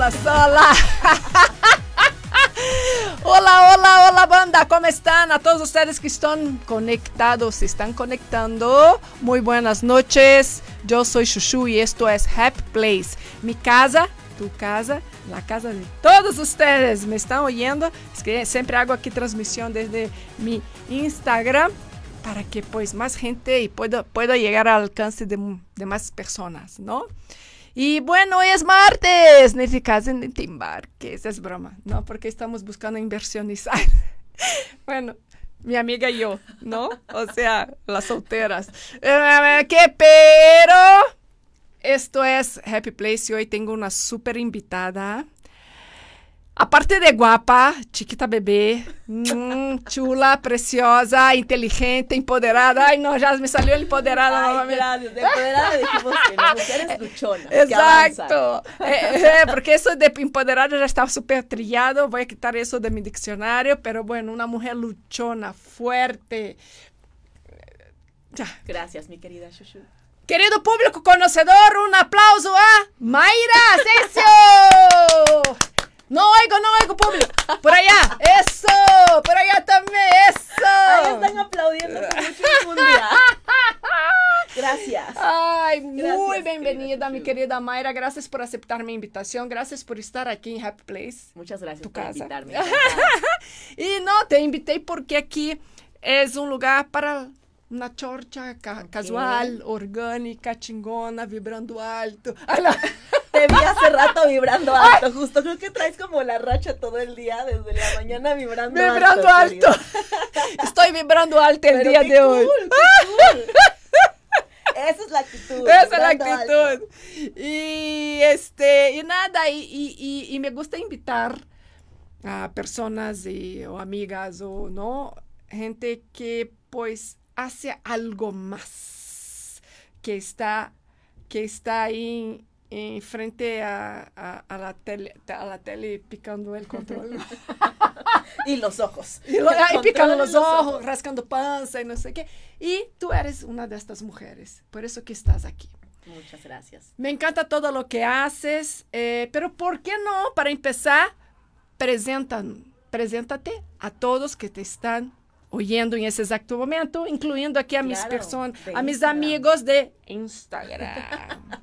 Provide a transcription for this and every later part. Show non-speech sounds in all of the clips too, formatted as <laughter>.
Sola, sola. <laughs> Hola, hola, hola banda, ¿cómo están? A todos ustedes que están conectados, se están conectando. Muy buenas noches. Yo soy Chuchu y esto es Happy Place. Mi casa, tu casa, la casa de todos ustedes. ¿Me están oyendo? Es que siempre hago aquí transmisión desde mi Instagram para que pues más gente y pueda, pueda llegar al alcance de, de más personas, ¿no? Y bueno, hoy es martes, no se casen ni te embarques, es broma, ¿no? Porque estamos buscando inversionizar. <laughs> bueno, mi amiga y yo, ¿no? O sea, las solteras. Eh, ¿Qué pero? Esto es Happy Place y hoy tengo una súper invitada. Aparte de guapa, chiquita bebê, hum, chula, preciosa, inteligente, empoderada. Ai, não, já me salió empoderada Ay, gracias. De empoderada dijimos que no, mujeres luchonas. Exacto. Eh, eh, porque eso de empoderada já está super trillado. Voy a quitar eso de mi diccionario. Pero bueno, una mujer luchona, fuerte. Ya. Gracias, mi querida Shushu. Querido público conocedor, un aplauso a Mayra Asensio. No oigo, no oigo público. Por allá, eso. Por allá también, Ahí eso. están aplaudiendo con. <laughs> Gracias. Ay, muy bienvenida, querida mi querida Mayra. Gracias por aceptar mi invitación. Gracias por estar aquí en Happy Place. Muchas gracias Tu por casa. invitarme. <laughs> Y no, te invité porque aquí es un lugar para una chorcha ca- casual, orgánica, chingona, vibrando alto. <laughs> Ay. Te vi hace rato vibrando alto, justo. Creo que traes como la racha todo el día, desde la mañana vibrando, Vibrando alto. Estoy vibrando alto el Pero día de hoy. qué cool. Esa es la actitud. Esa es la alto. actitud. Y este, y nada, y, y- y- y me gusta invitar a personas y, o amigas o no, gente que pues hace algo más, que está, que está ahí en frente a, a- a la tele, a la tele picando el control. <laughs> Y los ojos. Y, lo- picando los ojos, rascando panza y no sé qué. Y tú eres una de estas mujeres, por eso que estás aquí. Muchas gracias. Me encanta todo lo que haces, eh, pero ¿por qué no? Para empezar, presentan, preséntate a todos que te están oyendo en ese exacto momento, incluyendo aquí a mis Claro, personas, a mis amigos de Instagram.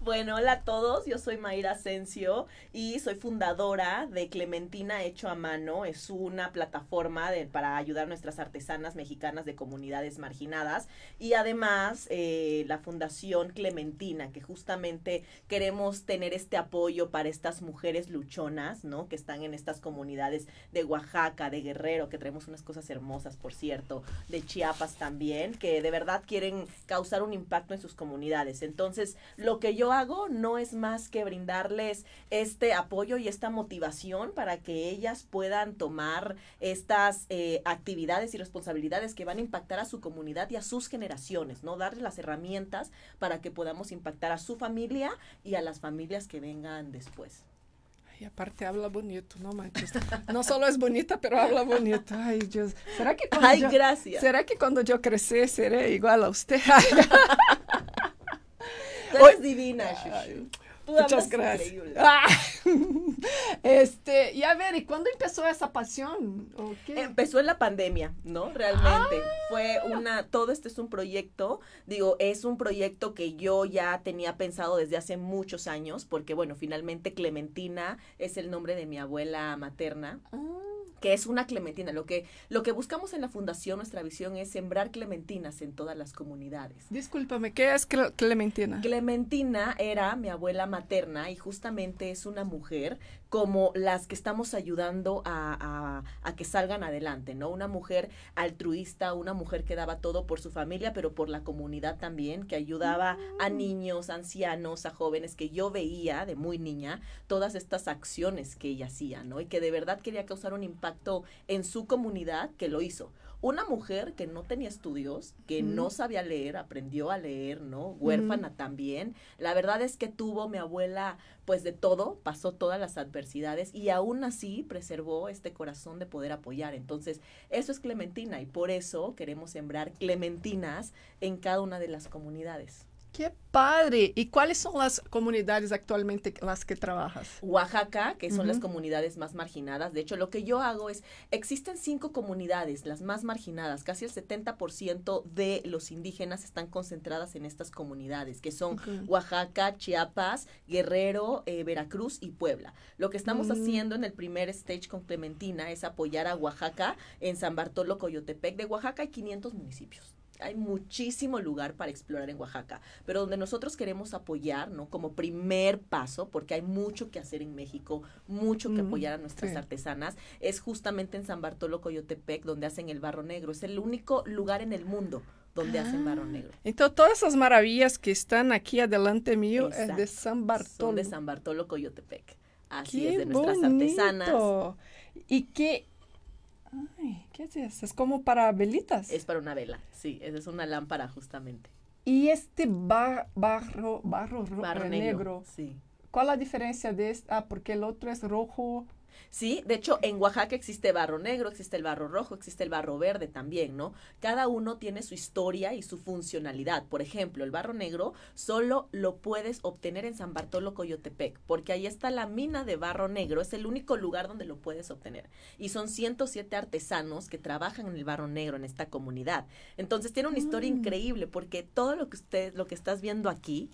Bueno, hola a todos, yo soy Mayra Asensio y soy fundadora de Clementina Hecho a Mano. Es una plataforma para ayudar a nuestras artesanas mexicanas de comunidades marginadas y además eh, la Fundación Clementina, que justamente queremos tener este apoyo para estas mujeres luchonas, ¿no? Que están en estas comunidades de Oaxaca, de Guerrero, que traemos unas cosas hermosas, por cierto, de Chiapas también, que de verdad quieren causar un impacto en sus comunidades. Entonces, lo que yo hago no es más que brindarles este apoyo y esta motivación para que ellas puedan tomar estas eh, actividades y responsabilidades que van a impactar a su comunidad y a sus generaciones, ¿no? Darles las herramientas para que podamos impactar a su familia y a las familias que vengan después. Y aparte habla bonito, no manches. No solo es bonita, pero habla bonito. Ay, Dios. ¿Será que cuando Ay, yo, gracias. ¿será que cuando yo crecer seré igual a usted? <laughs> Tú eres divina, Ay, Shushu. Tú Muchas gracias. Ah. <laughs> Este, y a ver, ¿y cuándo empezó esa pasión? ¿O qué? Empezó en la pandemia, ¿no? Realmente. Fue una, todo este es un proyecto, digo, es un proyecto que yo ya tenía pensado desde hace muchos años, porque bueno, finalmente Clementina es el nombre de mi abuela materna. Ah, que es una clementina. Lo que, lo que buscamos en la fundación, nuestra visión es sembrar clementinas en todas las comunidades. discúlpame, ¿qué es Cle- Clementina? Clementina era mi abuela materna y justamente es una mujer como las que estamos ayudando a, a- a que salgan adelante, ¿no? Una mujer altruista, una mujer que daba todo por su familia, pero por la comunidad también, que ayudaba a niños, ancianos, a jóvenes, que yo veía de muy niña todas estas acciones que ella hacía, ¿no? Y que de verdad quería causar un impacto en su comunidad, que lo hizo. Una mujer que no tenía estudios, que no sabía leer, aprendió a leer, ¿no? Huérfana también. La verdad es que tuvo mi abuela, pues de todo, pasó todas las adversidades y aún así preservó este corazón de poder apoyar. Entonces, eso es Clementina y por eso queremos sembrar clementinas en cada una de las comunidades. Qué padre. ¿Y cuáles son las comunidades actualmente las que trabajas? Oaxaca, que son las comunidades más marginadas. De hecho, lo que yo hago es, existen cinco comunidades, las más marginadas. Casi el 70% de los indígenas están concentradas en estas comunidades, que son Oaxaca, Chiapas, Guerrero, eh, Veracruz y Puebla. Lo que estamos mm. haciendo en el primer stage con Clementina es apoyar a Oaxaca en San Bartolo, Coyotepec. De Oaxaca hay 500 municipios hay muchísimo lugar para explorar en Oaxaca, pero donde nosotros queremos apoyar, ¿no? Como primer paso, porque hay mucho que hacer en México, mucho que apoyar a nuestras artesanas, es justamente en San Bartolo Coyotepec, donde hacen el barro negro. Es el único lugar en el mundo donde hacen barro ah, negro. Entonces, todas esas maravillas que están aquí adelante mío es de San Bartolo. Son de San Bartolo Coyotepec. Así es, de nuestras artesanas. Y qué Ay, ¿qué es eso? ¿Es como para velitas? Es para una vela, sí, esa es una lámpara justamente. Y este barro, barro, barro negro, Sí. ¿Cuál es la diferencia de este? Ah, porque el otro es rojo. Sí, de hecho en Oaxaca existe barro negro, existe el barro rojo, existe el barro verde también, ¿no? Cada uno tiene su historia y su funcionalidad. Por ejemplo, el barro negro solo lo puedes obtener en San Bartolo Coyotepec, porque ahí está la mina de barro negro, es el único lugar donde lo puedes obtener. Y son 107 artesanos que trabajan en el barro negro en esta comunidad. Entonces tiene una historia mm. increíble porque todo lo que usted, lo que estás viendo aquí,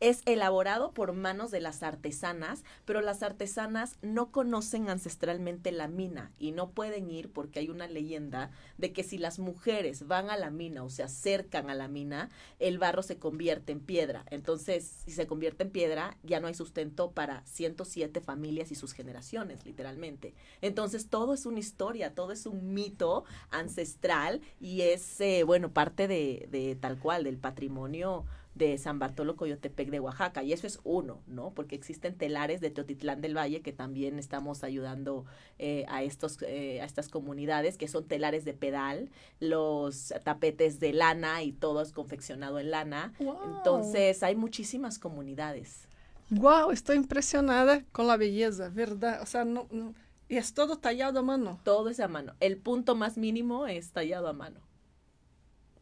es elaborado por manos de las artesanas, pero las artesanas no conocen ancestralmente la mina y no pueden ir porque hay una leyenda de que si las mujeres van a la mina o se acercan a la mina, el barro se convierte en piedra. Entonces, si se convierte en piedra, ya no hay sustento para 107 familias y sus generaciones, literalmente. Entonces, todo es una historia, todo es un mito ancestral y es, eh, bueno, parte de, de tal cual, del patrimonio de San Bartolo Coyotepec de Oaxaca. Y eso es uno, ¿no? Porque existen telares de Teotitlán del Valle que también estamos ayudando eh, a, estos, eh, a estas comunidades, que son telares de pedal, los tapetes de lana y todo es confeccionado en lana. Entonces hay muchísimas comunidades. Wow, estoy impresionada con la belleza, ¿verdad? O sea, no, no, y es todo tallado a mano. Todo es a mano. El punto más mínimo es tallado a mano.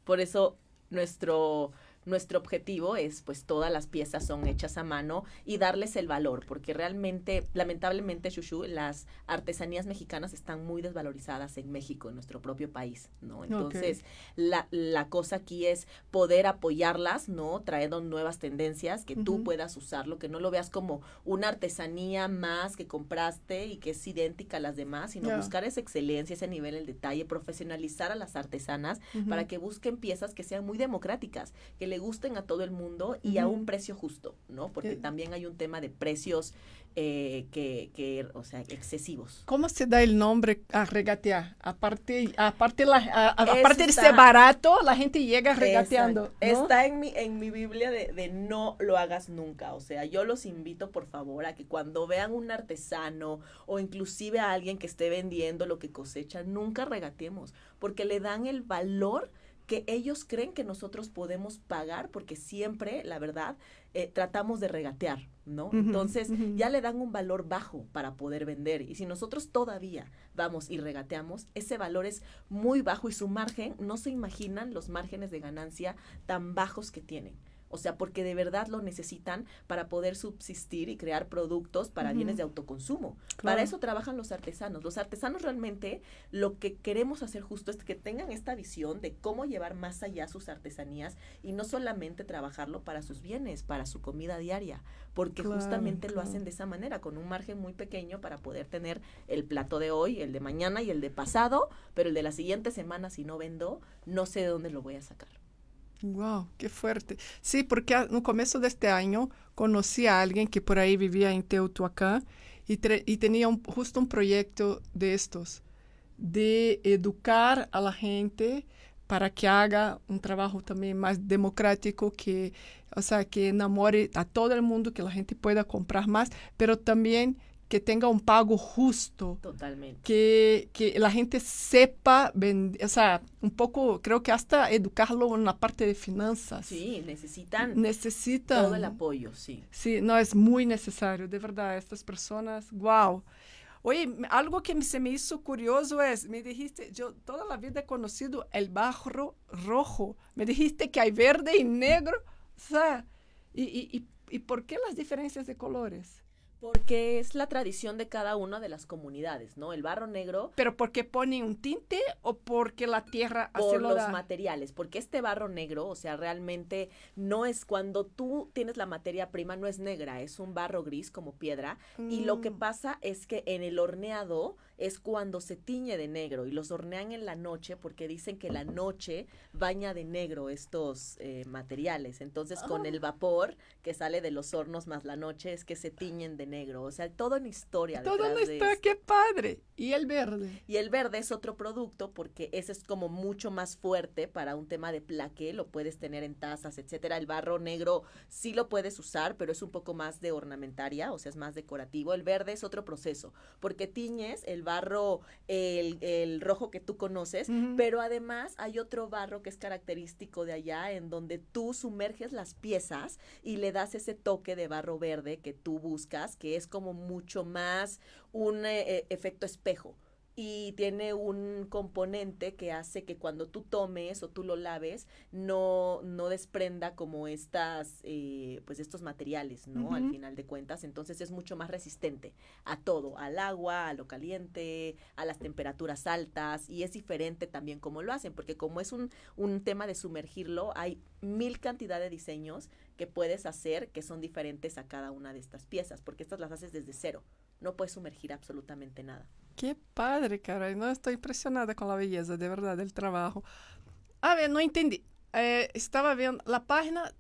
Por eso nuestro nuestro objetivo es, pues todas las piezas son hechas a mano y darles el valor, porque realmente, lamentablemente, Shushu, las artesanías mexicanas están muy desvalorizadas en México, en nuestro propio país, ¿no? Entonces, la, la, cosa aquí es poder apoyarlas, ¿no? Trayendo nuevas tendencias, que tú puedas usarlo, que no lo veas como una artesanía más que compraste y que es idéntica a las demás, sino buscar esa excelencia, ese nivel, el detalle, profesionalizar a las artesanas para que busquen piezas que sean muy democráticas, que le gusten a todo el mundo y a un precio justo, ¿no? Porque también hay un tema de precios eh, que, que, o sea, excesivos. ¿Cómo se da el nombre a regatear? Aparte, aparte, la, aparte de ser barato, la gente llega regateando. Está en mi, en mi Biblia de, de, no lo hagas nunca. O sea, yo los invito, por favor, a que cuando vean un artesano o inclusive a alguien que esté vendiendo lo que cosecha, nunca regateemos, porque le dan el valor que ellos creen que nosotros podemos pagar porque siempre, la verdad, eh, tratamos de regatear, ¿no? Entonces ya le dan un valor bajo para poder vender y si nosotros todavía vamos y regateamos, ese valor es muy bajo y su margen, no se imaginan los márgenes de ganancia tan bajos que tienen. O sea, porque de verdad lo necesitan para poder subsistir y crear productos para bienes de autoconsumo. Para eso trabajan los artesanos. Los artesanos realmente lo que queremos hacer justo es que tengan esta visión de cómo llevar más allá sus artesanías y no solamente trabajarlo para sus bienes, para su comida diaria, porque justamente lo hacen de esa manera, con un margen muy pequeño para poder tener el plato de hoy, el de mañana y el de pasado, pero el de la siguiente semana si no vendo, no sé de dónde lo voy a sacar. Wow, qué fuerte. Sí, porque no comienzo de este año conocí a alguien que por ahí vivía en Teotihuacán y tenía justo un proyecto de estos, de educar a la gente para que haga un trabajo también más democrático, que, o sea, que enamore a todo el mundo, que la gente pueda comprar más, pero también que tenga un pago justo. Totalmente. Que, que la gente sepa, vender, o sea, un poco, creo que hasta educarlo en la parte de finanzas. Sí, necesitan, necesitan todo el apoyo, sí. Sí, no, es muy necesario, de verdad, estas personas, wow. Oye, algo que se me hizo curioso es, me dijiste, yo toda la vida he conocido el barro rojo, me dijiste que hay verde y negro. O sea, ¿y, y, y, y por qué las diferencias de colores? Porque es la tradición de cada una de las comunidades, ¿no? El barro negro. ¿Pero porque pone un tinte o porque la tierra por los materiales? Porque este barro negro, o sea, realmente no es cuando tú tienes la materia prima, no es negra, es un barro gris como piedra. Y lo que mm. pasa es que en el horneado es cuando se tiñe de negro y los hornean en la noche porque dicen que la noche baña de negro estos eh, materiales. Entonces, con el ah. vapor que sale de los hornos más la noche es que se tiñen de negro. O sea, todo en historia. Todo en historia, qué padre. ¿Y el verde? Y el verde es otro producto porque ese es como mucho más fuerte para un tema de plaque. Lo puedes tener en tazas, etcétera. El barro negro sí lo puedes usar, pero es un poco más de ornamentaria, o sea, es más decorativo. El verde es otro proceso porque tiñes el barro, el, rojo que tú conoces, pero además hay otro barro que es característico de allá en donde tú sumerges las piezas y le das ese toque de barro verde que tú buscas, que es como mucho más un eh, efecto espejo y tiene un componente que hace que cuando tú tomes o tú lo laves no, no desprenda como estas eh, pues estos materiales no al final de cuentas entonces es mucho más resistente a todo al agua a lo caliente a las temperaturas altas y es diferente también como lo hacen porque como es un, un tema de sumergirlo hay mil cantidad de diseños que puedes hacer que son diferentes a cada una de estas piezas porque estas las haces desde cero no puedes sumergir absolutamente nada Que padre, cara. Não estou impressionada com a beleza, de verdade, do trabalho. A ver, não entendi. Eh, estava vendo a página.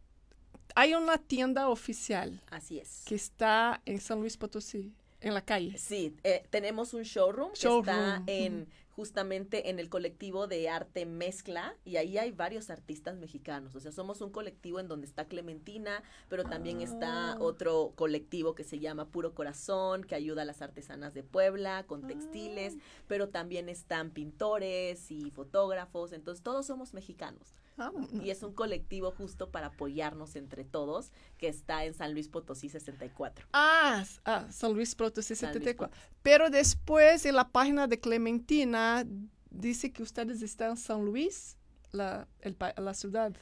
Há uma tienda oficial. Así es. Que está em São Luís Potosí, em la calle. Sí, eh, tenemos un showroom, showroom. que está en justamente en el colectivo de arte mezcla y ahí hay varios artistas mexicanos. O sea, somos un colectivo en donde está Clementina, pero también está ah. otro colectivo que se llama Puro Corazón, que ayuda a las artesanas de Puebla con textiles, ah. pero también están pintores y fotógrafos. Entonces, todos somos mexicanos. Ah, y es un colectivo justo para apoyarnos entre todos, que está en San Luis Potosí 64. Ah, ah San Luis Potosí 64. Pero después en la página de Clementina dice que ustedes están en San Luis, la, el, la ciudad.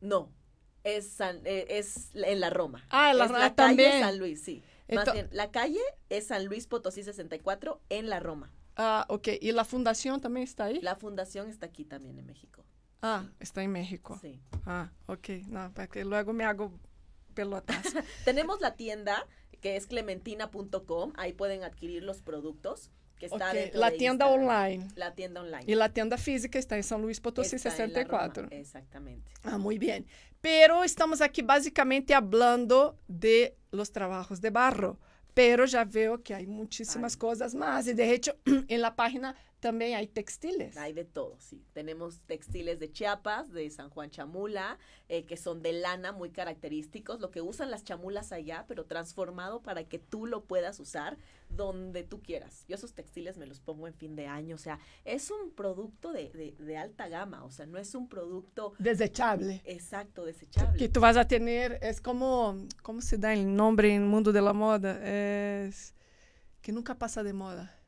No, es, eh, es en la Roma. Ah, en la, la calle San Luis, sí. Más bien, la calle es San Luis Potosí 64 en la Roma. Ah, ok. ¿Y la fundación también está ahí? La fundación está aquí también en México. Ah, está en México. Sí. Ah, ok. No, para que luego me hago pelotas. <laughs> Tenemos la tienda que es clementina.com. Ahí pueden adquirir los productos. Que está okay. La tienda online. La tienda online. Y la tienda física está en San Luis Potosí está 64. Exactamente. Ah, muy bien. Pero estamos aquí básicamente hablando de los trabajos de barro. Pero ya veo que hay muchísimas Ay. cosas más. Y de hecho, <clears throat> en la página también hay textiles. Hay de todo, sí. Tenemos textiles de Chiapas, de San Juan Chamula, eh, que son de lana muy característicos, lo que usan las chamulas allá, pero transformado para que tú lo puedas usar donde tú quieras. Yo esos textiles me los pongo en fin de año, o sea, es un producto de, de, de alta gama, o sea, no es un producto... Desechable. Exacto, desechable. Que tú vas a tener, es como, ¿cómo se da el nombre en el mundo de la moda? Es que nunca pasa de moda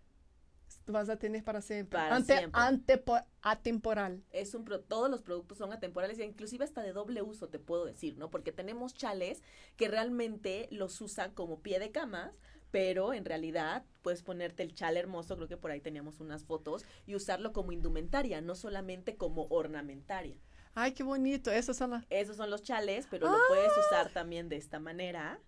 vas a tener para siempre. Para Ante, siempre. Ante, atemporal. Es un pro, todos los productos son atemporales e inclusive hasta de doble uso te puedo decir, ¿no? Porque tenemos chales que realmente los usan como pie de camas, pero en realidad puedes ponerte el chal hermoso, creo que por ahí teníamos unas fotos, y usarlo como indumentaria, no solamente como ornamentaria. Ay, qué bonito, esos son, la... esos son los chales, pero ¡Ah! lo puedes usar también de esta manera,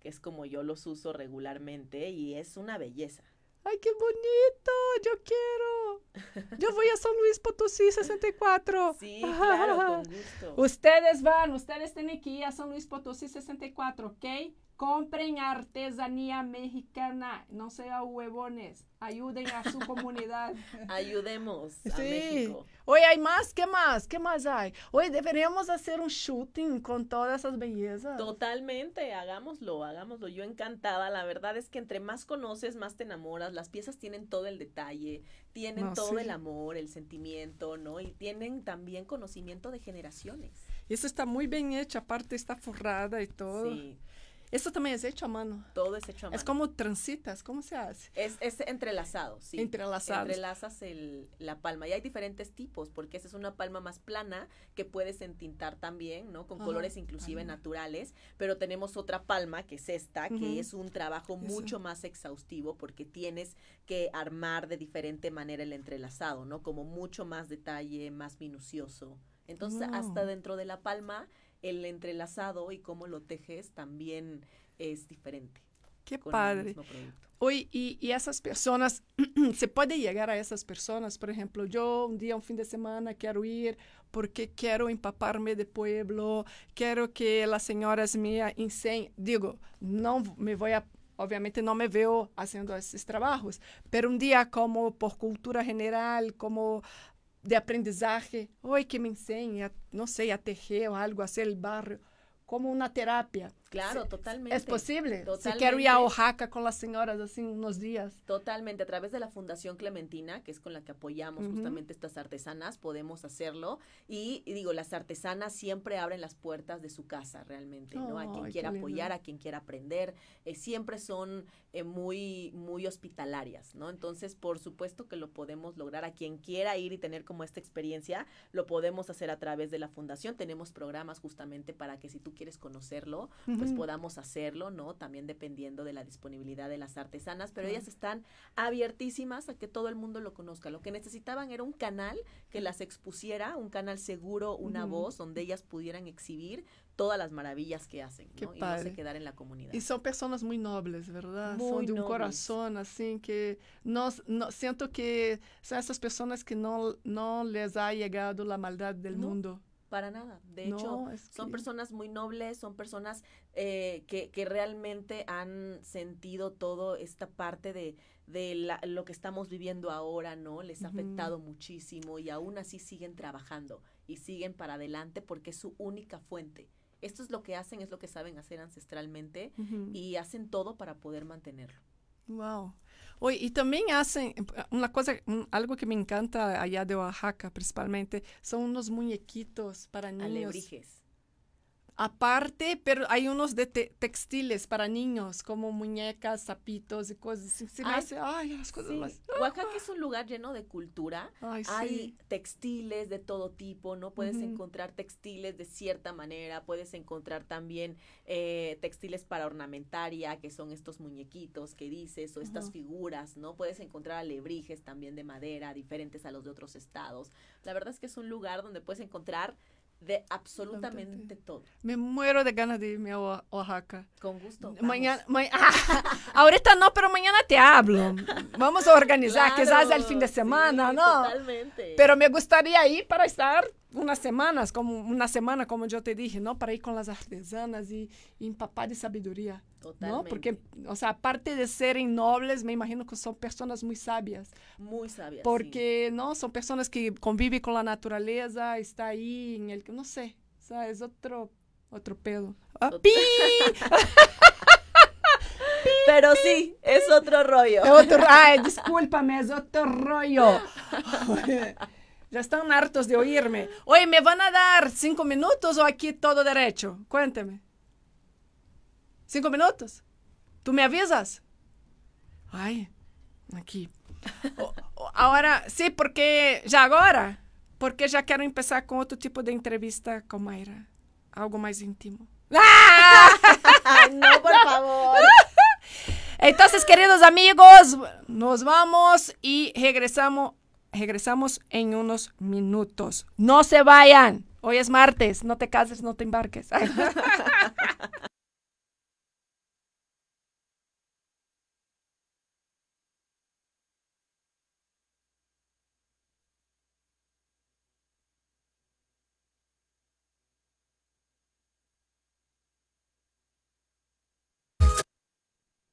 que es como yo los uso regularmente y es una belleza. ¡Ay, qué bonito! ¡Yo quiero! Yo voy a San Luis Potosí 64. <laughs> Sí, claro, con gusto. <laughs> Ustedes van, ustedes tienen que ir a San Luis Potosí 64, ¿ok? Compren artesanía mexicana, no sean huevones. Ayuden a su comunidad. <laughs> Ayudemos a sí. México. Oye, ¿hay más? ¿Qué más? ¿Qué más hay? Oye, deberíamos hacer un shooting con todas esas bellezas. Totalmente, hagámoslo, hagámoslo. Yo encantada. La verdad es que entre más conoces, más te enamoras. Las piezas tienen todo el detalle, tienen no, todo sí. el amor, el sentimiento, ¿no? Y tienen también conocimiento de generaciones. Eso está muy bien hecho, aparte está forrada y todo. Sí. Eso también es hecho a mano. Todo es hecho a mano. Es como transitas, ¿cómo se hace? Es, es entrelazado, sí. Entrelazado. Entrelazas el, la palma. Y hay diferentes tipos, porque esa es una palma más plana que puedes entintar también, ¿no? Con Ajá, colores inclusive palma. naturales. Pero tenemos otra palma, que es esta, que es un trabajo Eso. mucho más exhaustivo, porque tienes que armar de diferente manera el entrelazado, ¿no? Como mucho más detalle, más minucioso. Entonces, hasta dentro de la palma, el entrelazado y cómo lo tejes también es diferente. Qué padre. Oye, y, y esas personas, <clears throat> se puede llegar a esas personas, por ejemplo, yo un día, un fin de semana, quiero ir porque quiero empaparme de pueblo, quiero que las señoras me enseñen, digo, no me voy a, obviamente no me veo haciendo esos trabajos, pero un día como por cultura general, como de aprendizaje, hoy que me enseñe, a, no sé, a tejer o algo, a hacer el barrio, como una terapia. Claro, Sí, totalmente. Es posible. Si quiero ir a Oaxaca con las señoras así unos días. Totalmente, a través de la Fundación Clementina, que es con la que apoyamos justamente estas artesanas, podemos hacerlo. Y, y digo, las artesanas siempre abren las puertas de su casa realmente, ¿no? A quien Ay, quiera lindo. apoyar, a quien quiera aprender, eh, siempre son eh, muy, muy hospitalarias, ¿no? Entonces, por supuesto que lo podemos lograr. A quien quiera ir y tener como esta experiencia, lo podemos hacer a través de la Fundación. Tenemos programas justamente para que si tú quieres conocerlo, pues podamos hacerlo, ¿no? También dependiendo de la disponibilidad de las artesanas, pero ellas están abiertísimas a que todo el mundo lo conozca. Lo que necesitaban era un canal que las expusiera, un canal seguro, una voz donde ellas pudieran exhibir todas las maravillas que hacen, ¿no? Y no se quedar en la comunidad. Y son personas muy nobles, ¿verdad? son de un corazón, así que no, no siento que son esas personas que no, no les ha llegado la maldad del No, mundo. Para nada. De No, hecho, es son personas muy nobles, son personas eh, que, que realmente han sentido todo esta parte de, de la- lo que estamos viviendo ahora, ¿no? Les ha afectado muchísimo y aún así siguen trabajando y siguen para adelante porque es su única fuente. Esto es lo que hacen, es lo que saben hacer ancestralmente y hacen todo para poder mantenerlo. Wow. Oye, y también hacen una cosa, un- algo que me encanta allá de Oaxaca principalmente, son unos muñequitos para niños. Alebrijes. Aparte, pero hay unos de te- textiles para niños, como muñecas, sapitos y cosas así. Se me Ay, hace, ay, las cosas Sí, más. Oaxaca <laughs> es un lugar lleno de cultura. Ay, Hay sí. textiles de todo tipo, ¿no? Puedes encontrar textiles de cierta manera, puedes encontrar también eh, textiles para ornamentaria, que son estos muñequitos que dices, o estas figuras, ¿no? Puedes encontrar alebrijes también de madera, diferentes a los de otros estados. La verdad es que es un lugar donde puedes encontrar de absolutamente todo. Me muero de ganas de irme a Oa- Oaxaca. Con gusto. Mañana, ma- <laughs> ahorita no, pero mañana te hablo. Vamos a organizar, quizás el fin de semana, ¿no? Totalmente. Pero me gustaría ir para estar unas semanas, como una semana, como yo te dije, ¿no? Para ir con las artesanas y, y empapar de sabiduría, Totalmente. ¿no? Porque, o sea, aparte de serem nobles, me imagino que son personas muy sabias. muy sabia. sí. Porque, ¿no? Son personas que conviven con la naturaleza, está ahí en el, no sé, o sea, es otro, otro pedo. Ah, ¡pi! <laughs> Pero sí, es otro rollo. É outro, ai, desculpa-me, é outro rollo. <laughs> Já estão hartos de oírme. Oi, me vão a dar cinco minutos ou aqui todo derecho? Cuénteme. Cinco minutos? Tu me avisas? Ai, aqui. Agora, sim, porque já agora, porque já quero começar com outro tipo de entrevista com Mayra. Algo mais íntimo. ¡Ah! <laughs> No, por favor. Entonces, queridos amigos, nos vamos y regresamos, regresamos en unos minutos. No se vayan. Hoy es martes. No te cases, no te embarques. <laughs>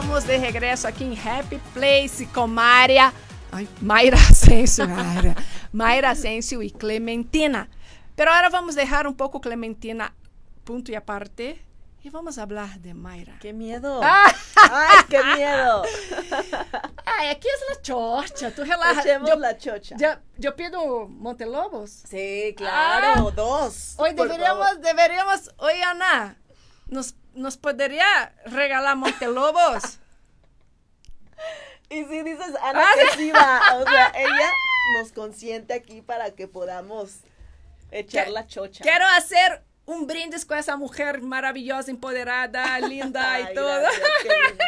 estamos de regreso aquí en Happy Place con María, ay, Mayra Asensio, <laughs> Mayra, Mayra Asensio y Clementina. Pero ahora vamos a dejar un poco Clementina punto y aparte y vamos a hablar de Mayra. ¡Qué miedo! Ah. <laughs> ¡Ay, qué miedo! Ay, <laughs> aquí es la chocha, tú relaja. Echemos Yo, la chocha. yo, yo pido Montelobos. Sí, claro, Ah. dos. Hoy por deberíamos, favor. deberíamos, oye Ana, nos, nos podría regalar Montelobos. <laughs> Y si dices Ana Ah, que sí va, o sea, ella nos consiente aquí para que podamos echar ¿Qué- la chocha. Quiero hacer un brindis con esa mujer maravillosa, empoderada, <laughs> linda Ay, y todo. gracias, qué linda.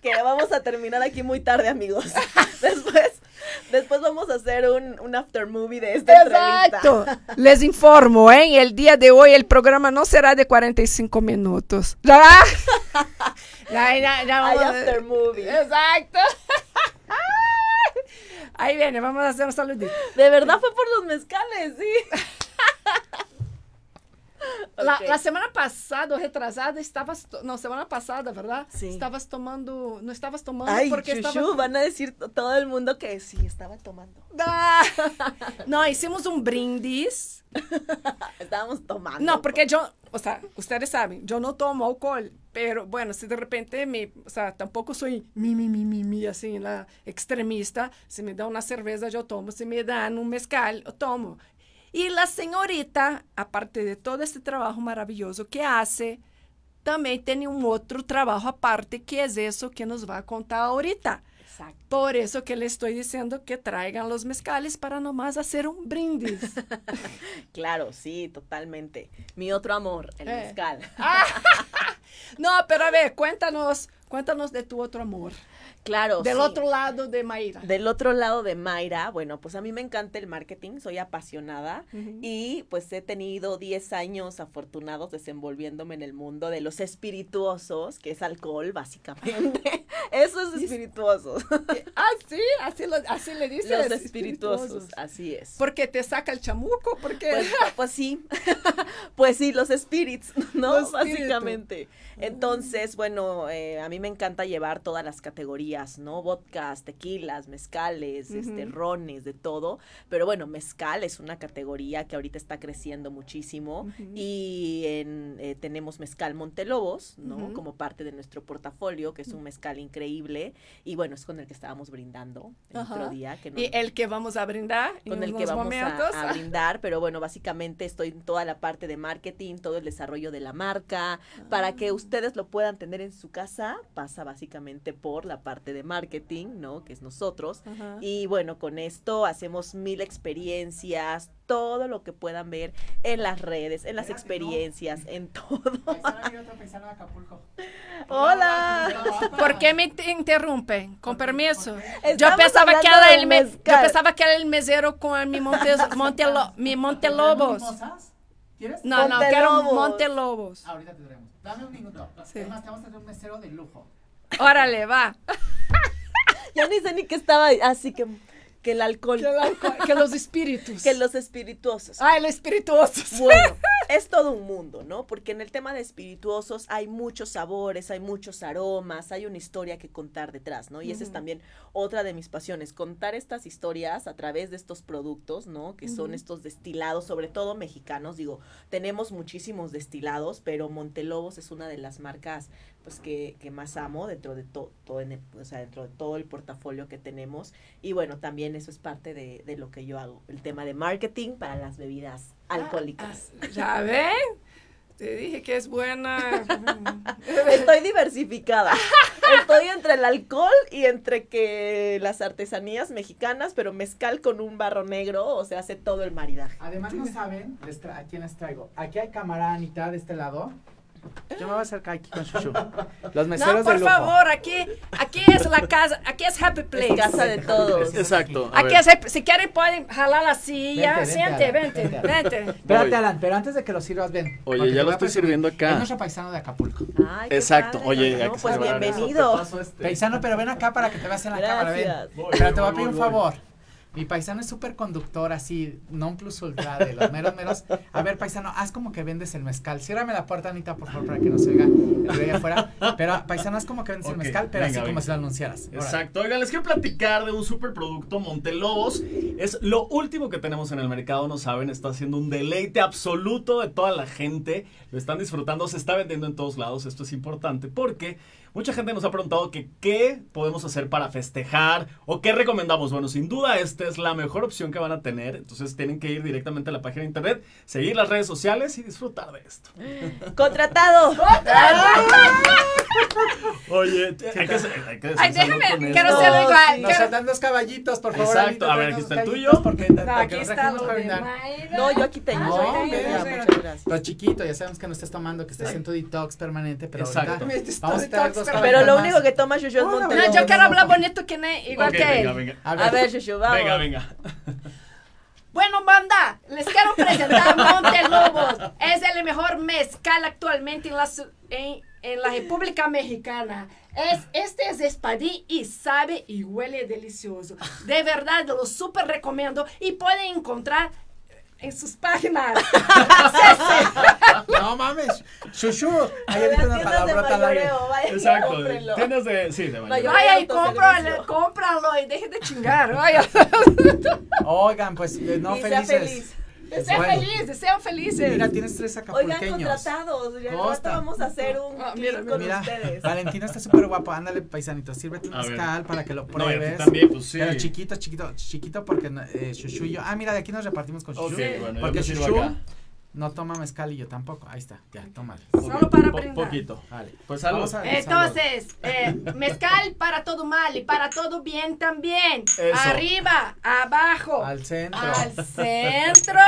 Que vamos a terminar aquí muy tarde, amigos. <laughs> Después, <laughs> después vamos a hacer un, un after movie de esta Exacto. entrevista. Les informo, ¿eh? El día de hoy el programa no será de 45 minutos. <laughs> ¿Ya? ya, ya, ya Hay vamos after movie. Exacto. <laughs> Ahí viene, vamos a hacer un saludito. De verdad fue por los mezcales, sí. La, semana pasada retrasada estabas, no, semana pasada, ¿verdad? Sí. Estabas tomando, no estabas tomando Ay, porque chuchu, estaba... van a decir to- todo el mundo que sí, estaba tomando. <laughs> Ah. No, hicimos un brindis. <laughs> Estábamos tomando. No, porque yo, o sea, ustedes saben, yo no tomo alcohol, pero bueno, si de repente me, o sea, tampoco soy mi, mi, mi, mi, mi, así, la extremista, si me dan una cerveza yo tomo, si me dan un mezcal, yo tomo. Y la señorita, aparte de todo este trabajo maravilloso que hace, también tiene un otro trabajo aparte que es eso que nos va a contar ahorita. Exacto. Por eso que le estoy diciendo que traigan los mezcales para nomás hacer un brindis. <laughs> Claro, sí, totalmente. Mi otro amor, el Eh. mezcal. <laughs> No, pero a ver, cuéntanos, cuéntanos de tu otro amor. Claro. Del sí. otro lado de Mayra. Del otro lado de Mayra, bueno, pues a mí me encanta el marketing, soy apasionada y pues he tenido 10 años afortunados desenvolviéndome en el mundo de los espirituosos, que es alcohol básicamente. <laughs> Eso es espirituosos. Ah, sí, así, lo- así le dices. los espirituosos, así es. Porque te saca el chamuco, porque... Pues, <laughs> pues sí, <laughs> pues sí, los spirits, ¿no? Los. Básicamente. Entonces, bueno, eh, a mí me encanta llevar todas las categorías, ¿no? Vodkas, tequilas, mezcales, este, rones, de todo. Pero bueno, mezcal es una categoría que ahorita está creciendo muchísimo. Y en, eh, tenemos mezcal Montelobos, ¿no? Como parte de nuestro portafolio, que es un mezcal increíble. Y bueno, es con el que estábamos brindando el otro día. Que no- y el que vamos a brindar con el que vamos a, a brindar, pero bueno, básicamente estoy en toda la parte de marketing, todo el desarrollo de la marca, para Ah. que ustedes lo puedan tener en su casa, pasa básicamente por la parte de marketing, ¿no? Que es nosotros. Ajá. Y bueno, con esto hacemos mil experiencias, todo lo que puedan ver en las redes, en las Espérate, no. experiencias, en <laughs> todo. Paisana Acapulco. Hola. ¿Por qué me te interrumpen? Con permiso. Yo pensaba que era el me- yo pensaba que era el mesero con mi monte, <laughs> Montelo- mi Montelobos. ¿Quieres? No, no, quiero Montelobos. Montelobos. Ahorita te traemos. Dame un minuto. Sí. Además, te vamos a traer un mesero de lujo. Órale, va. Ya ni sé ni qué estaba, así que, que el alcohol, Que, la- que los espíritus. que los espirituosos. Ay, los espirituosos. Bueno, <laughs> es todo un mundo, ¿no? Porque en el tema de espirituosos hay muchos sabores, hay muchos aromas, hay una historia que contar detrás, ¿no? Y esa es también otra de mis pasiones, contar estas historias a través de estos productos, ¿no? Que son estos destilados, sobre todo mexicanos, digo, tenemos muchísimos destilados, pero Montelobos es una de las marcas pues que, que más amo dentro de to- todo en el- o sea, dentro de todo el portafolio que tenemos y bueno también eso es parte de, de lo que yo hago el tema de marketing para las bebidas alcohólicas Ah, ¿Ya ven? Te dije que es buena. <laughs> estoy diversificada estoy entre el alcohol y entre que las artesanías mexicanas pero mezcal con un barro negro o sea hace todo el maridaje Además, no saben les a quién les traigo. Aquí hay cámara, Anita, de este lado. Yo me voy a acercar aquí con Shushu. <laughs> Los meseros No, por de lujo. favor, aquí, aquí es la casa, aquí es Happy Place. es casa de todos Exacto. a Aquí es si quieren pueden jalar la silla, Vente, siente, Alan, vente, vente, vente. Espérate, Voy. Alan, pero antes de que lo sirvas, ven. Oye, ya lo a estoy sirviendo acá. Es nuestro paisano de Acapulco. Ay, Exacto. padre. Oye, No, pues bienvenido este. Paisano, pero ven acá para que te veas en la cámara, ven. Gracias. Voy, Pero te voy a voy, pedir un favor. Mi paisano es súper conductor, así, non plus ultra de los meros meros. A ver, paisano, haz como que vendes el mezcal. Ciérrame la puerta, Anita, por favor, para que no se oiga el allá afuera. Pero, paisano, haz como que vendes el mezcal, pero venga, así como si lo anunciaras. Exacto. Oigan, les quiero platicar de un superproducto Montelobos. Es lo último que tenemos en el mercado, no saben, está haciendo un deleite absoluto de toda la gente. Lo están disfrutando, se está vendiendo en todos lados. Esto es importante porque mucha gente nos ha preguntado que qué podemos hacer para festejar o qué recomendamos. Bueno, sin duda esta es la mejor opción que van a tener. Entonces tienen que ir directamente a la página de internet, seguir las redes sociales y disfrutar de esto. <laughs> ¡Contratado! <laughs> Oye, hay que, hay que Ay, déjame, quiero hacerlo igual. Nos quiero- saltan dos caballitos, por favor. Exacto. A ver, aquí está el caballitos tuyo. Porque, No, aquí está. No, yo aquí tengo. No, tengo, venga, muchas gracias. Lo chiquito, ya sabemos que no estás tomando, que estás en tu detox permanente, pero Exacto. vamos a dos. Pero lo único que toma Shushu es Montelobos. No, yo quiero hablar bonito que igual que venga, él. venga. A ver, Shushu, vamos. Venga, venga. <laughs> Bueno, banda, les quiero presentar Montelobos. Es el mejor mezcal actualmente en la, en, en la República Mexicana. Es, este es espadín y sabe y huele delicioso. De verdad, lo súper recomiendo y pueden encontrar en sus páginas. <laughs> No mames, Shushu, ahí ahorita una al aire. vaya, Exacto. de. Sí, de. Vaya y cómpralo, cómpralo y dejen de chingar. Vaya. Oigan, pues eh, no Y sea felices. Feliz. Sean Bueno. felices, sean felices. Mira, tienes tres Oigan, acapulqueños. contratados. Ya Costa. vamos a hacer un Ah, mira, con Mira, ustedes. Valentina está súper guapo. Ándale, paisanito, sírvete un mezcal para que lo No, pruebes. también, pues sí. Pero chiquito, chiquito, chiquito porque eh, Shushu y yo. Ah, mira, de aquí nos repartimos con Shushu. Bueno, porque Shushu acá. No toma mezcal y yo tampoco. Ahí está, ya, tómale. Solo para Po- brindar. Poquito. Vale. Pues salud. A- Entonces, eh, mezcal para todo mal y para todo bien también. Eso. Arriba, abajo, Al centro. al <laughs> centro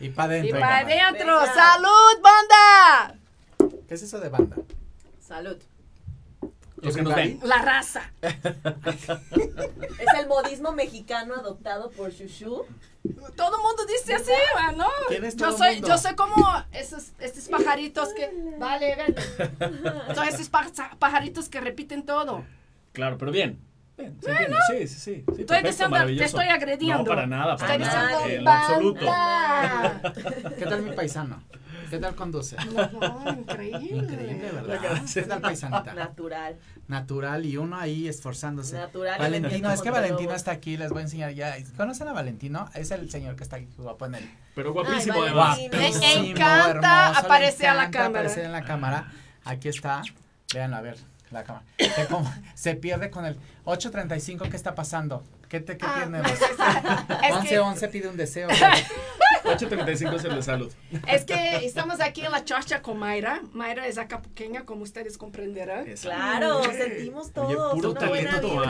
Y para y adentro. para Venga, adentro. ¡Salud, banda! ¿Qué es eso de banda? Salud. Los que nos ven. La raza. <laughs> Es el modismo mexicano adoptado por Shushu. Todo el mundo dice así, ¿no? ¿Quién es Yo soy, mundo? yo soy como esos, estos pajaritos que. Vale, ven. <laughs> Son pa- pajaritos que repiten todo. Claro, pero bien. Bien, se entiende. Sí, sí, sí. sí, Estoy perfecto, diciendo, te estoy agrediendo. No, para nada, para Estoy nada. diciendo, En absoluto. <laughs> ¿Qué tal mi paisano? ¿Qué tal conduce? No, no, increíble. Increíble, ¿verdad? ¿Qué tal paisanita? Natural. Natural y uno ahí esforzándose. Natural y Valentino, es que. Valentino está aquí, les voy a enseñar ya. ¿Conocen a Valentino? Es el señor que está aquí guapo en él. Pero guapísimo, Ay, además. Guapísimo, encanta hermoso, aparecer a la cámara. aparecer en la cámara. Aquí está. Véanlo, a ver, la cámara. Se, como- se pierde con el 835, ¿qué está pasando? ¿Qué, te, qué Ah, tenemos? es que- 1111 pide un deseo. <laughs> 8.35 es el de salud. Es que estamos aquí en la chocha con Mayra. Mayra es acapuqueña, como ustedes comprenderán. Claro, sentimos todos puro una talento.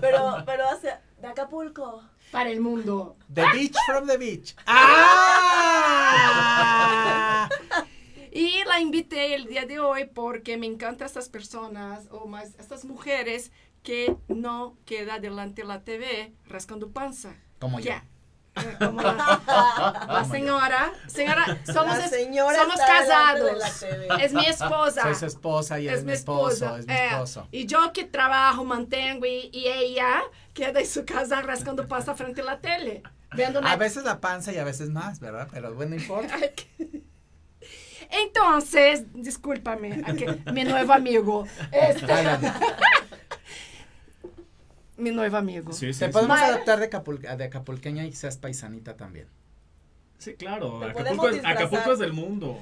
Pero, pero hacia, de Acapulco. Para el mundo. The beach from the beach. ¡Ah! Y la invité el día de hoy porque me encantan estas personas, o más estas mujeres que no queda delante de la TV rascando panza. Como. Ya. Eh, Como la, la señora. Señora, somos, La es- señora somos está delante de casados. la TV. Es mi esposa. Soy su esposa y es, mi esposo, es mi eh, esposo. y yo que trabajo, mantengo y, y ella queda en su casa rascando pasta frente a la tele. Viendo una A veces la panza y a veces más, ¿verdad? Pero bueno, no importa. Entonces, discúlpame, aquí, mi nuevo amigo. Este, Ay, mi nuevo amigo. Sí, sí, Te sí. podemos adaptar de, acapul- de acapulqueña y seas paisanita también. Sí, claro. Acapulco es. Acapulco es del mundo.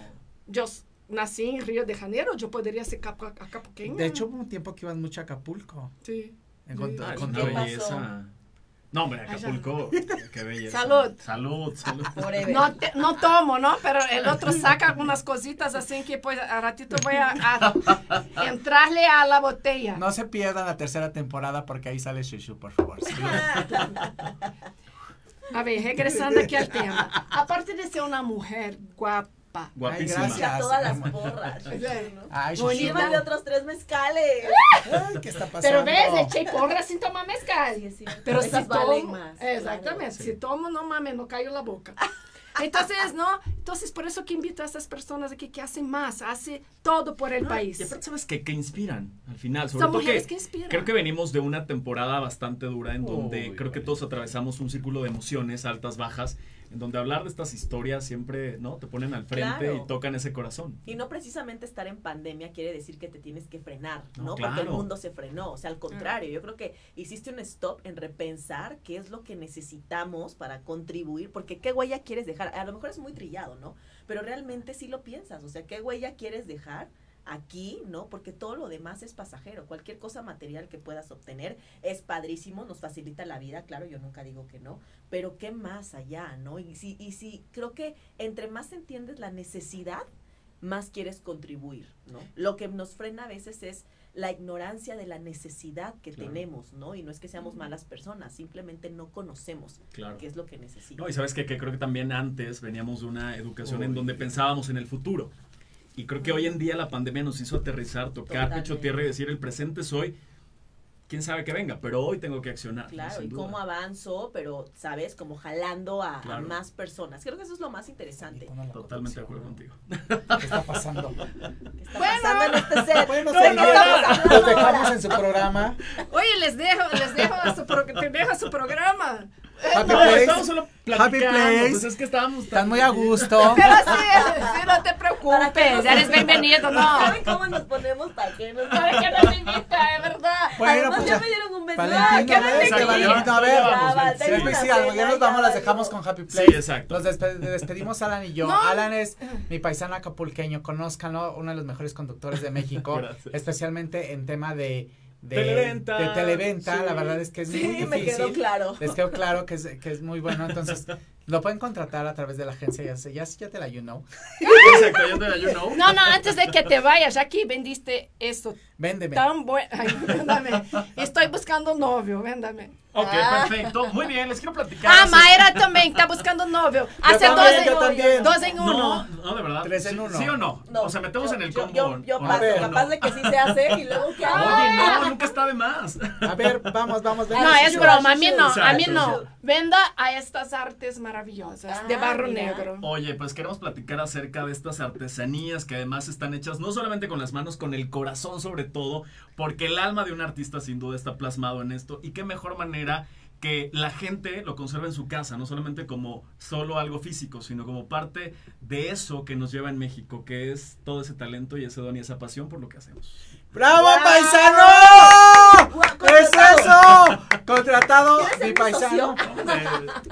Yo nací en Río de Janeiro, yo podría ser capu- acapuqueña. De hecho, hubo un tiempo que ibas mucho a Acapulco. sí. En con- Sí. Ah, es con una tu- ¿Qué pasó? No, hombre, Acapulco. Qué belleza. Salud. Salud, salud. No, te- no tomo, ¿no? Pero el otro <laughs> saca algunas cositas así que pues a ratito voy a, a entrarle a la botella. No se pierdan la tercera temporada porque ahí sale Shushu, por favor. Sí. <laughs> A ver, regresando aquí al tema. Aparte de ser una mujer guapa, Guapísima. gracias. a todas las porras. <laughs> Ay, Bonita. Llévale otros tres mezcales. Ay, ¿qué está pasando? pero ves, eché porra sin tomar mezcal. Sí. Pero Esas si valen tomo, más, exactamente, claro. si tomo, no mames, no caigo en la boca. Entonces, ¿no? Entonces, por eso que invito a estas personas aquí que hacen más, hace todo por el No, país. Y aparte, ¿sabes qué? Que inspiran al final. Sobre Son todo mujeres que, que inspiran. creo que venimos de una temporada bastante dura en donde Uy, creo que todos atravesamos un círculo de emociones, altas, bajas, en donde hablar de estas historias siempre, ¿no? Te ponen al frente Claro. y tocan ese corazón. Y no precisamente estar en pandemia quiere decir que te tienes que frenar, No, ¿no? Porque el claro. mundo se frenó. O sea, al contrario, yo creo que hiciste un stop en repensar qué es lo que necesitamos para contribuir, porque qué huella quieres dejar. A lo mejor es muy trillado, ¿no? Pero realmente sí lo piensas. O sea, qué huella quieres dejar aquí, ¿no? Porque todo lo demás es pasajero. Cualquier cosa material que puedas obtener es padrísimo, nos facilita la vida, claro, yo nunca digo que no, pero qué más allá, ¿no? Y si, y si creo que entre más entiendes la necesidad, más quieres contribuir, ¿no? Lo que nos frena a veces es la ignorancia de la necesidad que Claro. tenemos, ¿no? Y no es que seamos malas personas, simplemente no conocemos Claro. qué es lo que necesitamos. No, y sabes qué? que creo que también antes veníamos de una educación en donde pensábamos en el futuro. Y creo que hoy en día la pandemia nos hizo aterrizar, tocar pecho Totalmente. tierra y decir el presente es hoy. Quién sabe que venga, pero hoy tengo que accionar. Claro, y duda. cómo avanzo, pero, ¿sabes? Como jalando a, más personas. Creo que eso es lo más interesante. Totalmente de acuerdo contigo. ¿Qué está pasando? <laughs> ¿Qué está Bueno. pasando en este set? Bueno, ¿De qué señores, estamos hablando los dejamos en su programa. Oye, les dejo, les dejo a su, pro- te dejo a su programa. Happy No, Place. estamos solo Happy platicando. Place. Pues es que estábamos. Están muy a gusto. Pero sí, sí, no te preocupes, eres bienvenido, no. ¿Saben cómo nos ponemos taquenos? ¿Para qué nos invita, es verdad? Bueno, Además, pues ya ya. me dieron un beso. ¿ves? Que Valentino, a ver. Va, sí. Sí, sí, algo, ya nos vamos, las dejamos con Happy Sí, Place. exacto. Los despe- despedimos Alan y yo. No. Alan es mi paisano acapulqueño, conózcanlo, uno de los mejores conductores de México, <laughs> Gracias. especialmente en tema de, de Televenta. de televenta, Sí. la verdad es que es muy Sí, me quedó difícil. claro. Les quedó claro que es, que es muy bueno, entonces <laughs> lo pueden contratar a través de la agencia, ya, ya, ya te la you know. <laughs> Exacto, yo te you know. No, no, antes de que te vayas, aquí vendiste esto Véndeme. tan bueno. Ay, véndame. Estoy buscando novio, véndame. Ok, Ah. perfecto. Muy bien, les quiero platicar. Ah, Mayra también está buscando novio. Hace también, dos, yo en, también. dos en No, uno. no, de verdad. Tres en uno. ¿Sí o no? No, o sea, metemos yo- en el yo- combo. Yo, yo ¿o no? paso, ver, capaz no. de que sí se hace y luego que Oye, no, nunca está de más. A ver, vamos, vamos, No, venga, es Sushi. broma, a mí no, a mí no. Venda a estas artes maravillosas de Ah, barro mira. negro. Oye, pues queremos platicar acerca de estas artesanías que además están hechas no solamente con las manos, con el corazón sobre todo, porque el alma de un artista sin duda está plasmado en esto y qué mejor manera que la gente lo conserve en su casa, no solamente como solo algo físico, sino como parte de eso que nos lleva en México, que es todo ese talento y ese don y esa pasión por lo que hacemos. ¡Bravo, ¡Guau! paisano! ¡Guau, ¿Qué es eso? Contratado, ¿Quieres ser mi paisano.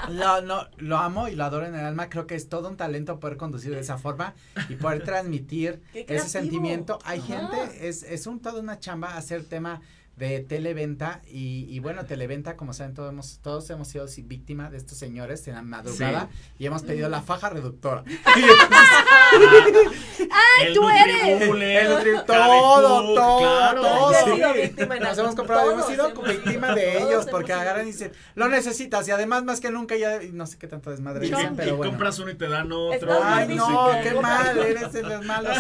Lo, no, lo amo y lo adoro en el alma. Creo que es todo un talento poder conducir de esa forma y poder <laughs> transmitir ese sentimiento. Hay gente, es, es un toda una chamba hacer tema de televenta y, y bueno, televenta, como saben, todos hemos, todos hemos sido víctima de estos señores en la madrugada y hemos pedido la faja reductora. <laughs> ¡Ay, tú eres! El todo, todo, claro. todo. Sí. Nos hemos comprado, hemos sido hemos víctima sido, de ellos porque agarran y dicen, lo necesitas y además más que nunca ya, no sé qué tanto desmadre dicen, pero bueno. compras uno y te dan otro. Ay, no, sé qué mal, eres de los malos.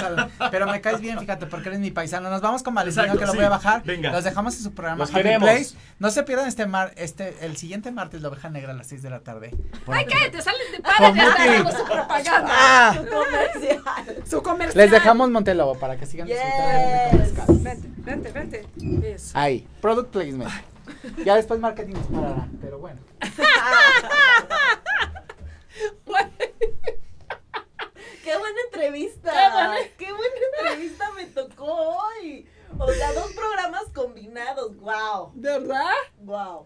Pero me caes bien, fíjate, porque eres mi paisano. Nos vamos con Valentino, Exacto, que lo sí. voy a bajar. Venga. Los dejamos en su programa Los Happy queremos. Place. No se pierdan este mar, este, el siguiente martes, la oveja negra a las 6 de la tarde. Por- Ay, cállate, salen de padre de estar haciendo su propaganda. Ah, Comercial. Su comercial. les dejamos Montelobo para que sigan disfrutando. Yes. de mi Vente, vente, vente. Eso. Ahí, product placement. Ya después marketing disparará, pero bueno. <laughs> <laughs> Qué buena entrevista. Qué buena. Qué buena entrevista me tocó hoy. O sea, dos programas combinados. Wow. ¿Verdad? Wow.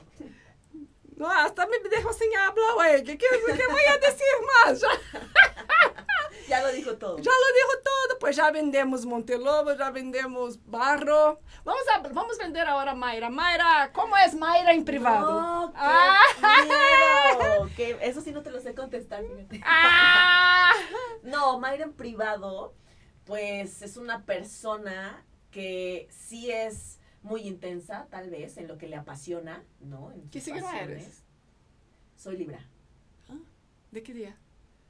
No, hasta me dejó sin habla, güey. ¿Qué, qué, qué voy a decir más? Ya, <laughs> Ya lo dijo todo. ya lo dijo todo. Pues ya vendemos Montelobo, ya vendemos Barro. Vamos a, vamos a vender ahora Mayra. Mayra, ¿cómo es Mayra en privado? No, qué Ah. miedo. Que eso sí no te lo sé contestar. Ah. <laughs> No, Mayra en privado, pues es una persona que sí es muy intensa, tal vez, en lo que le apasiona, ¿no? En ¿Qué signo eres? Soy Libra, ¿De qué día?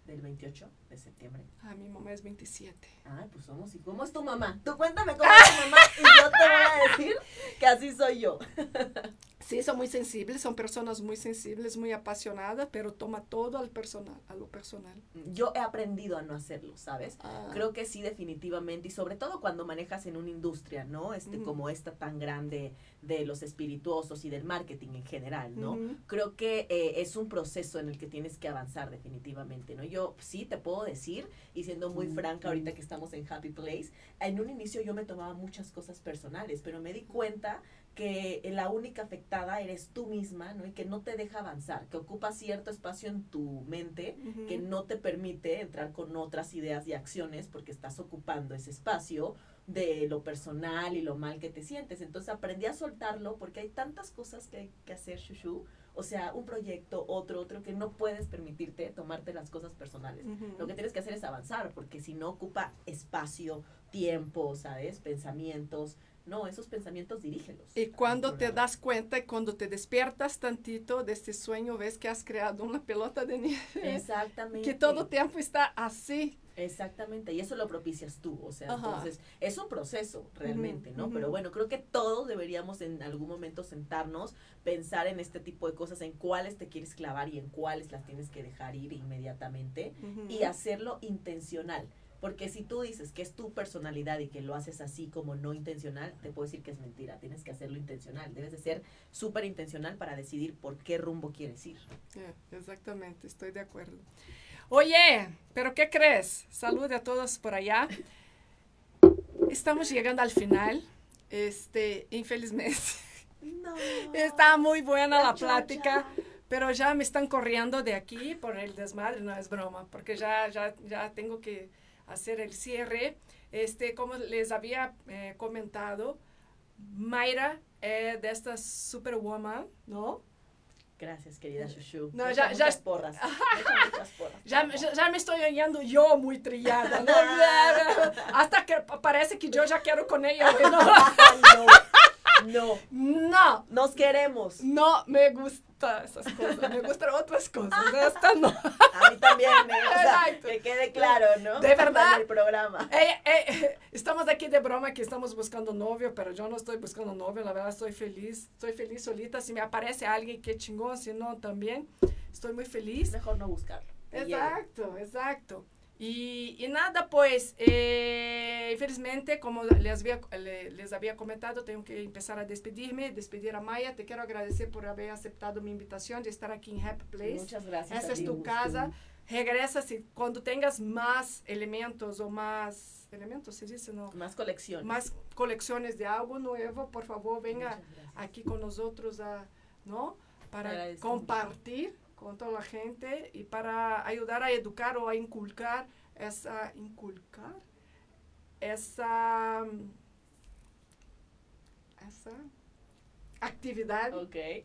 del 28 de septiembre? Ah, mi mamá es 27. Ay, pues somos. ¿Y cómo es tu mamá? Tú cuéntame cómo es tu mamá y yo te voy a decir que así soy yo. <laughs> Sí, son muy sensibles, son personas muy sensibles, muy apasionadas, pero toma todo al personal, a lo personal. Yo he aprendido a no hacerlo, ¿sabes? Ah, Creo que sí, definitivamente, y sobre todo cuando manejas en una industria, ¿no? Este, Ujú. como esta tan grande de los espirituosos y del marketing en general, ¿no? Creo que eh, es un proceso en el que tienes que avanzar definitivamente, ¿no? Yo sí te puedo decir, y siendo muy franca ahorita que estamos en Happy Place, en un inicio yo me tomaba muchas cosas personales, pero me di cuenta que la única afectada eres tú misma, ¿no? Y que no te deja avanzar, que ocupa cierto espacio en tu mente que no te permite entrar con otras ideas y acciones porque estás ocupando ese espacio de lo personal y lo mal que te sientes. Entonces aprendí a soltarlo porque hay tantas cosas que hay que hacer, Shushu. O sea, un proyecto, otro, otro, que no puedes permitirte tomarte las cosas personales. Lo que tienes que hacer es avanzar, porque si no ocupa espacio, tiempo, ¿sabes? Pensamientos. No, esos pensamientos dirígelos. Y cuando te das cuenta y cuando te despiertas tantito de este sueño, ves que has creado una pelota de nieve. Exactamente. Que todo el tiempo está así. Exactamente, y eso lo propicias tú, o sea, Ajá. entonces es un proceso realmente, ¿no? Pero bueno, creo que todos deberíamos en algún momento sentarnos, pensar en este tipo de cosas, en cuáles te quieres clavar y en cuáles las tienes que dejar ir inmediatamente y hacerlo intencional. Porque si tú dices que es tu personalidad y que lo haces así como no intencional, te puedo decir que es mentira. Tienes que hacerlo intencional. Debes de ser súper intencional para decidir por qué rumbo quieres ir. Exactamente, estoy de acuerdo. Oye, pero ¿qué crees? Salud a todos por allá. Estamos llegando al final. Este, infelizmente, <laughs> No. está muy buena la plática, pero ya me están corriendo de aquí por el desmadre, no es broma, porque ya, ya, ya tengo que hacer el cierre. Este, como les había eh, comentado, Mayra es de esta superwoman, ¿no? Gracias, querida Shushu. No, ya- ya- muchas porras. <laughs> Muchas. Ya, ya, ya me estoy oyendo yo muy trillada, ¿no? <laughs> Hasta que parece que yo ya quiero con ella. ¿no? <laughs> no, no, No, nos queremos. no me gusta esas cosas, me gustan otras cosas. Esta no. A mí también, ¿eh? O sea, Exacto. que quede claro, ¿no? De verdad. El programa. Eh, eh, estamos aquí de broma que estamos buscando novio, pero yo no estoy buscando novio, la verdad estoy feliz, estoy feliz solita. Si me aparece alguien que chingón, si no también, estoy muy feliz. Mejor no buscarlo. Exacto, exacto. Y, y nada, pues, eh, infelizmente, como les había, le- les había comentado, tengo que empezar a despedirme, despedir a Maya. Te quiero agradecer por haber aceptado mi invitación de estar aquí en Happy Place. Muchas gracias. Esa a es ti, tu casa. Regresa si cuando tengas más elementos o más elementos, se dice, ¿no? Más colecciones. Más colecciones de algo nuevo, por favor, venga Muchas gracias. aquí con nosotros, a, ¿no? Para compartir con toda la gente y para ayudar a educar o a inculcar esa, inculcar esa, esa actividad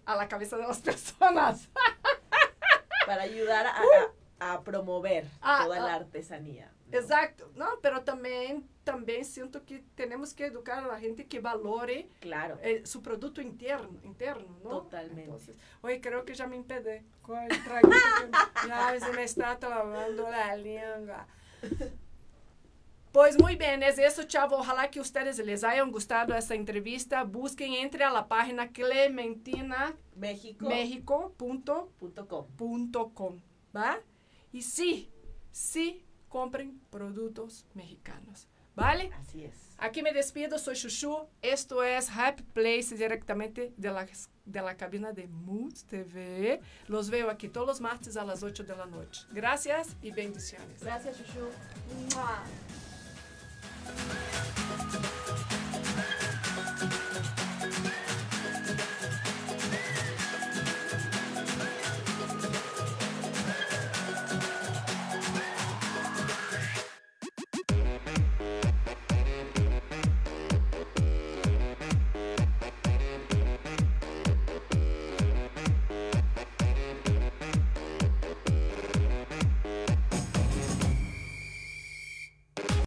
a la cabeza de las personas. <laughs> Para ayudar a, a- a promover Ah, toda ah. la artesanía. ¿no? Exacto, no, pero también, también siento que tenemos que educar a la gente que valore Claro. eh, su producto interno, interno, ¿no? Totalmente. Entonces, oye, creo que ya me impedí con el traguito ya se me está trabando la lengua. Pues muy bien, es eso, chavo. Ojalá que ustedes les hayan gustado esta entrevista. Busquen, entre a la página clementinamexico.com, México.com. ¿va? Y sí, sí, compren productos mexicanos, ¿vale? Así es. Aquí me despido, soy Chuchu. Esto es Happy Place directamente de la, de la cabina de Mood TV. Los veo aquí todos los martes a las 8 de la noche. Gracias y bendiciones. Gracias, Shushu. Mua.